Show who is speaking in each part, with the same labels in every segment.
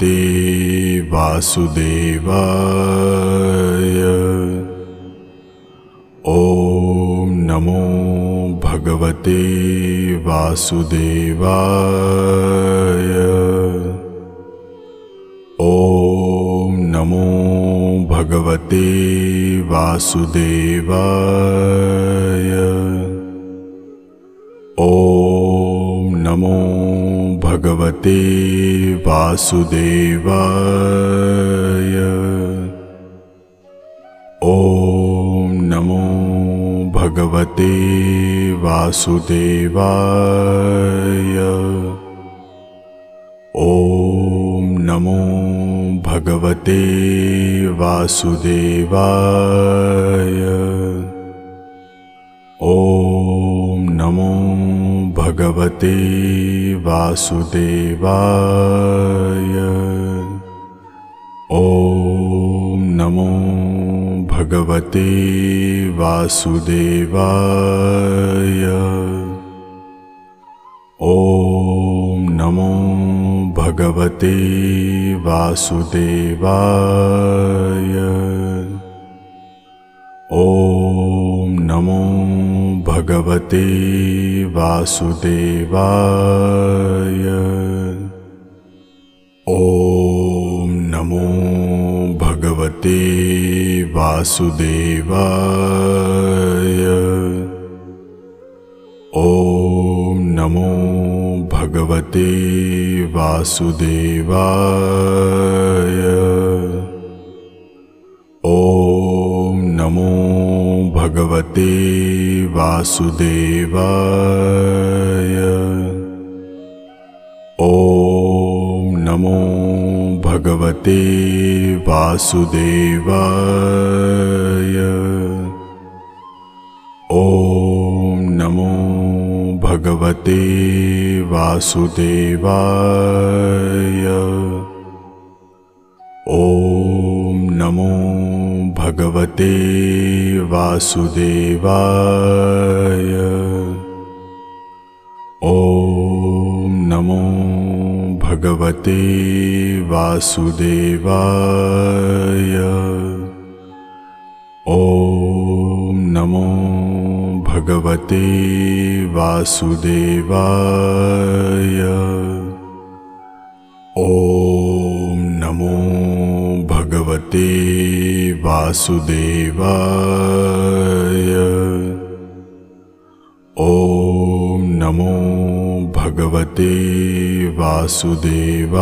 Speaker 1: भगवते वासुदेवाय। ॐ नमो भगवते वासुदेवाय। ॐ नमो भगवते वासुदेवाय। ॐ नमो भगवते वासुदेवाय। ॐ नमो भगवते वासुदेवाय। ॐ नमो भगवते वासुदेवाय। ॐ भगवते वासुदेवाय। ॐ नमो भगवते वासुदेवाय। ॐ नमो भगवते वासुदेवाय। ॐ नमो भगवते वासुदेवाय। ॐ नमो भगवते वासुदेवाय। ॐ नमो भगवते वासुदेवाय भगवते वासुदेवाय। ॐ नमो भगवते वासुदेवाय। ॐ नमो भगवते वासुदेवाय। ॐ नमो भगवते वासुदेवाय। ॐ नमो भगवते वासुदेवाय। ॐ नमो भगवते वासुदेवाय भगवते वासुदेवाय। ॐ नमो भगवते वासुदेवाय।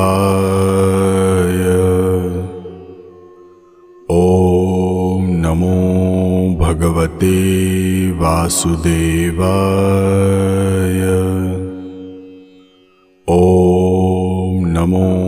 Speaker 1: ॐ नमो भगवते वासुदेवाय। ॐ नमो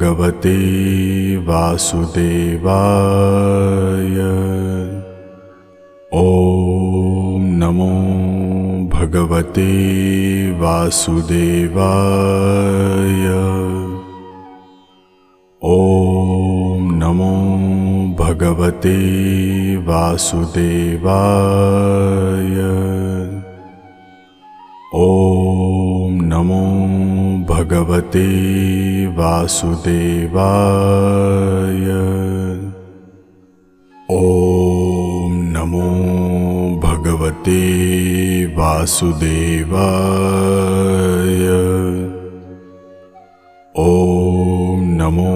Speaker 1: भगवते वासुदेवाय। ॐ नमो भगवते वासुदेवाय। ॐ नमो भगवते वासुदेवाय। ॐ नमो भगवते वासुदेवाय। ॐ नमो भगवते वासुदेवाय। ॐ नमो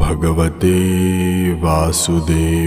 Speaker 1: भगवते वासुदेवाय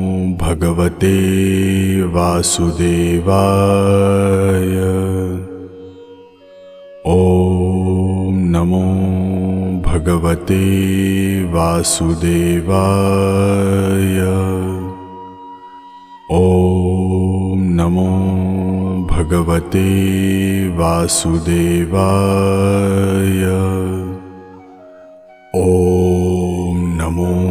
Speaker 1: भगवते वासुदेवाय। ॐ नमो भगवते वासुदेवाय। ॐ नमो भगवते वासुदेवाय। ॐ नमो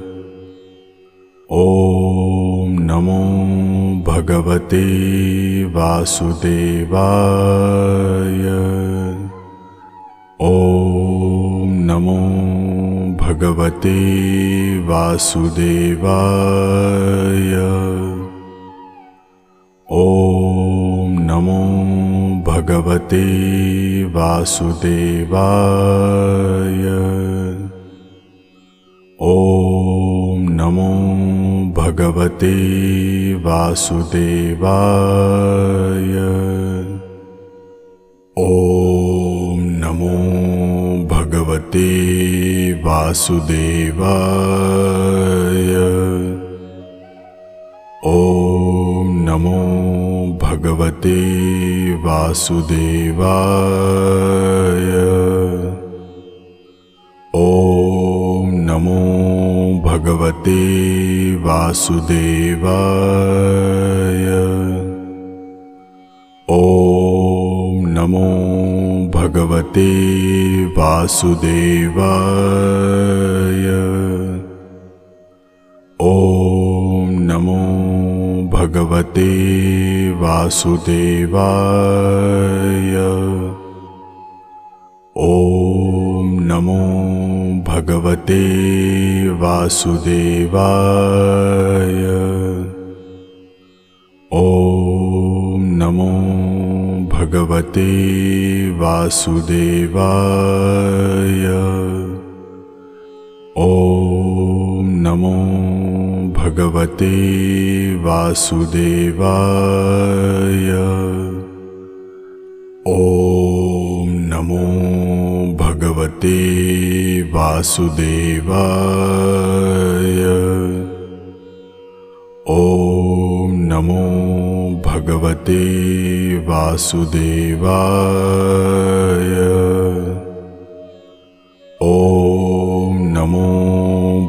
Speaker 1: भगवते वासुदेवाय। ॐ नमो भगवते वासुदेवाय। ॐ नमो भगवते वासुदेवाय। ॐ नमो भगवते वासुदेवाय। ॐ नमो भगवते वासुदेवाय। ॐ नमो भगवते वासुदेवाय। ॐ नमो भगवते वासुदेवाय। ॐ नमो भगवते वासुदेवाय। ॐ नमो भगवते वासुदेवाय। ॐ नमो भगवते वासुदेवाय। ॐ नमो भगवते वासुदेवाय। ॐ नमो भगवते वासुदेवाय। ॐ भगवते वासुदेवाय। ॐ नमो भगवते वासुदेवाय। ॐ नमो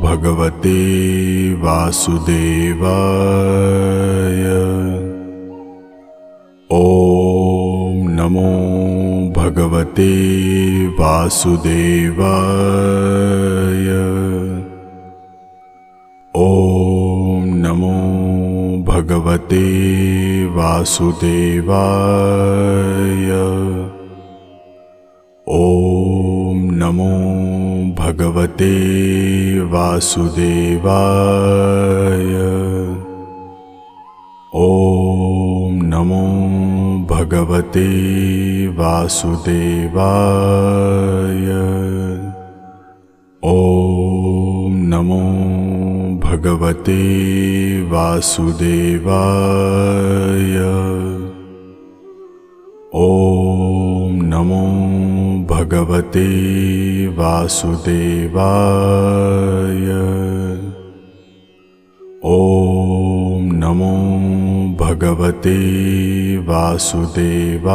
Speaker 1: भगवते वासुदेवाय। ॐ नमो भगवते वासुदेवाय। ॐ नमो भगवते वासुदेवाय। ॐ नमो भगवते वासुदेवाय। ॐ नमो भगवते वासुदेवाय। ॐ नमो भगवते वासुदेवाय। ॐ नमो भगवते वासुदेवाय। ॐ नमो भगवते वासुदेवाय।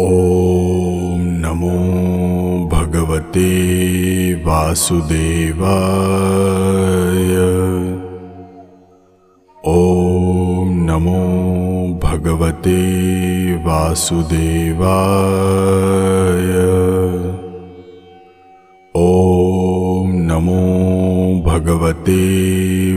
Speaker 1: ॐ नमो भगवते वासुदेवाय। ॐ नमो भगवते वासुदेवाय। ॐ नमो भगवते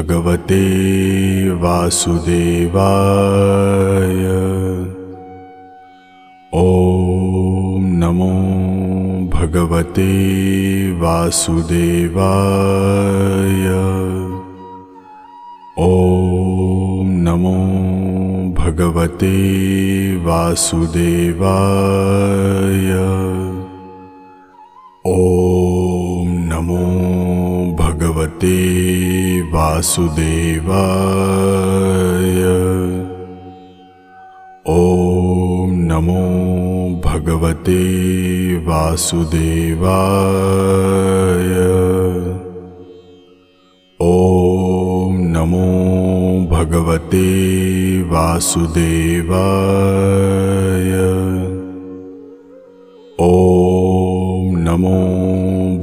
Speaker 1: भगवते वासुदेवाय। ॐ नमो भगवते वासुदेवाय। ॐ नमो भगवते वासुदेवाय। ॐ नमो भगवते वासुदेवाय। ॐ नमो भगवते वासुदेवाय। ॐ नमो भगवते वासुदेवाय। ॐ नमो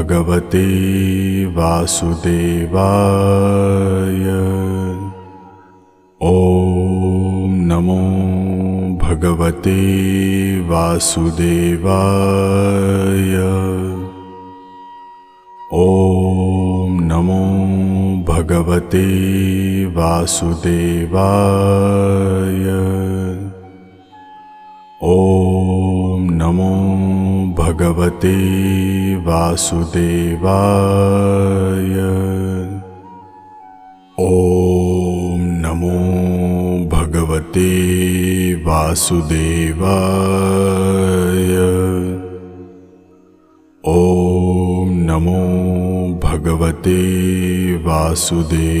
Speaker 1: भगवते वासुदेवाय। ॐ नमो भगवते वासुदेवाय। ॐ नमो भगवते वासुदेवाय। ॐ नमो भगवते वासुदेवाय। ॐ नमो भगवते वासुदेवाय। ॐ नमो भगवते वासुदेवाय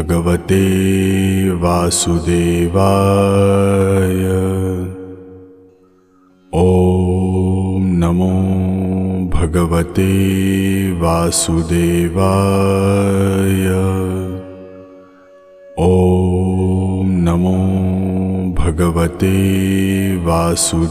Speaker 1: भगवते वासुदेवाय। ॐ नमो भगवते वासुदेवाय। ॐ नमो भगवते वासुदेवाय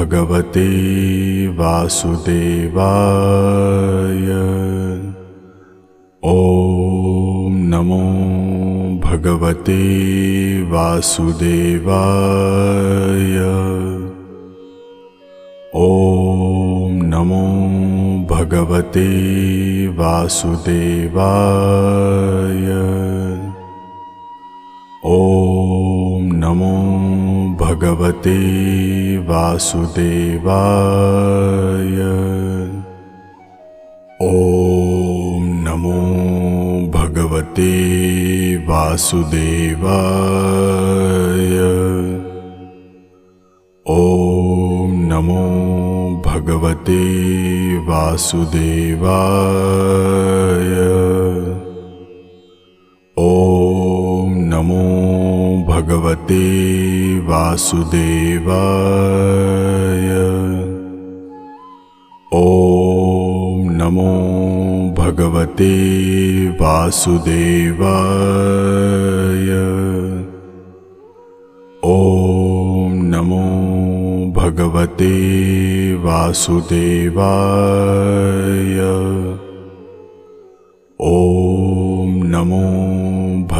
Speaker 1: भगवते वासुदेवाय। ॐ नमो भगवते वासुदेवाय। ॐ नमो भगवते वासुदेवाय। ॐ नमो भगवते वासुदेवाय। ॐ नमो भगवते वासुदेवाय। ॐ नमो भगवते वासुदेवाय भगवते वासुदेवाय। ॐ नमो भगवते वासुदेवाय। ॐ नमो भगवते वासुदेवाय। ॐ नमो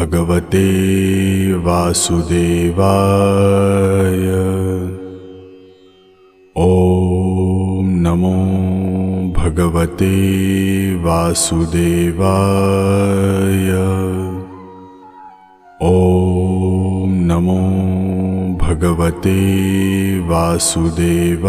Speaker 1: भगवते वासुदेवाय। ॐ नमो भगवते वासुदेवाय। ॐ नमो भगवते वासुदेवाय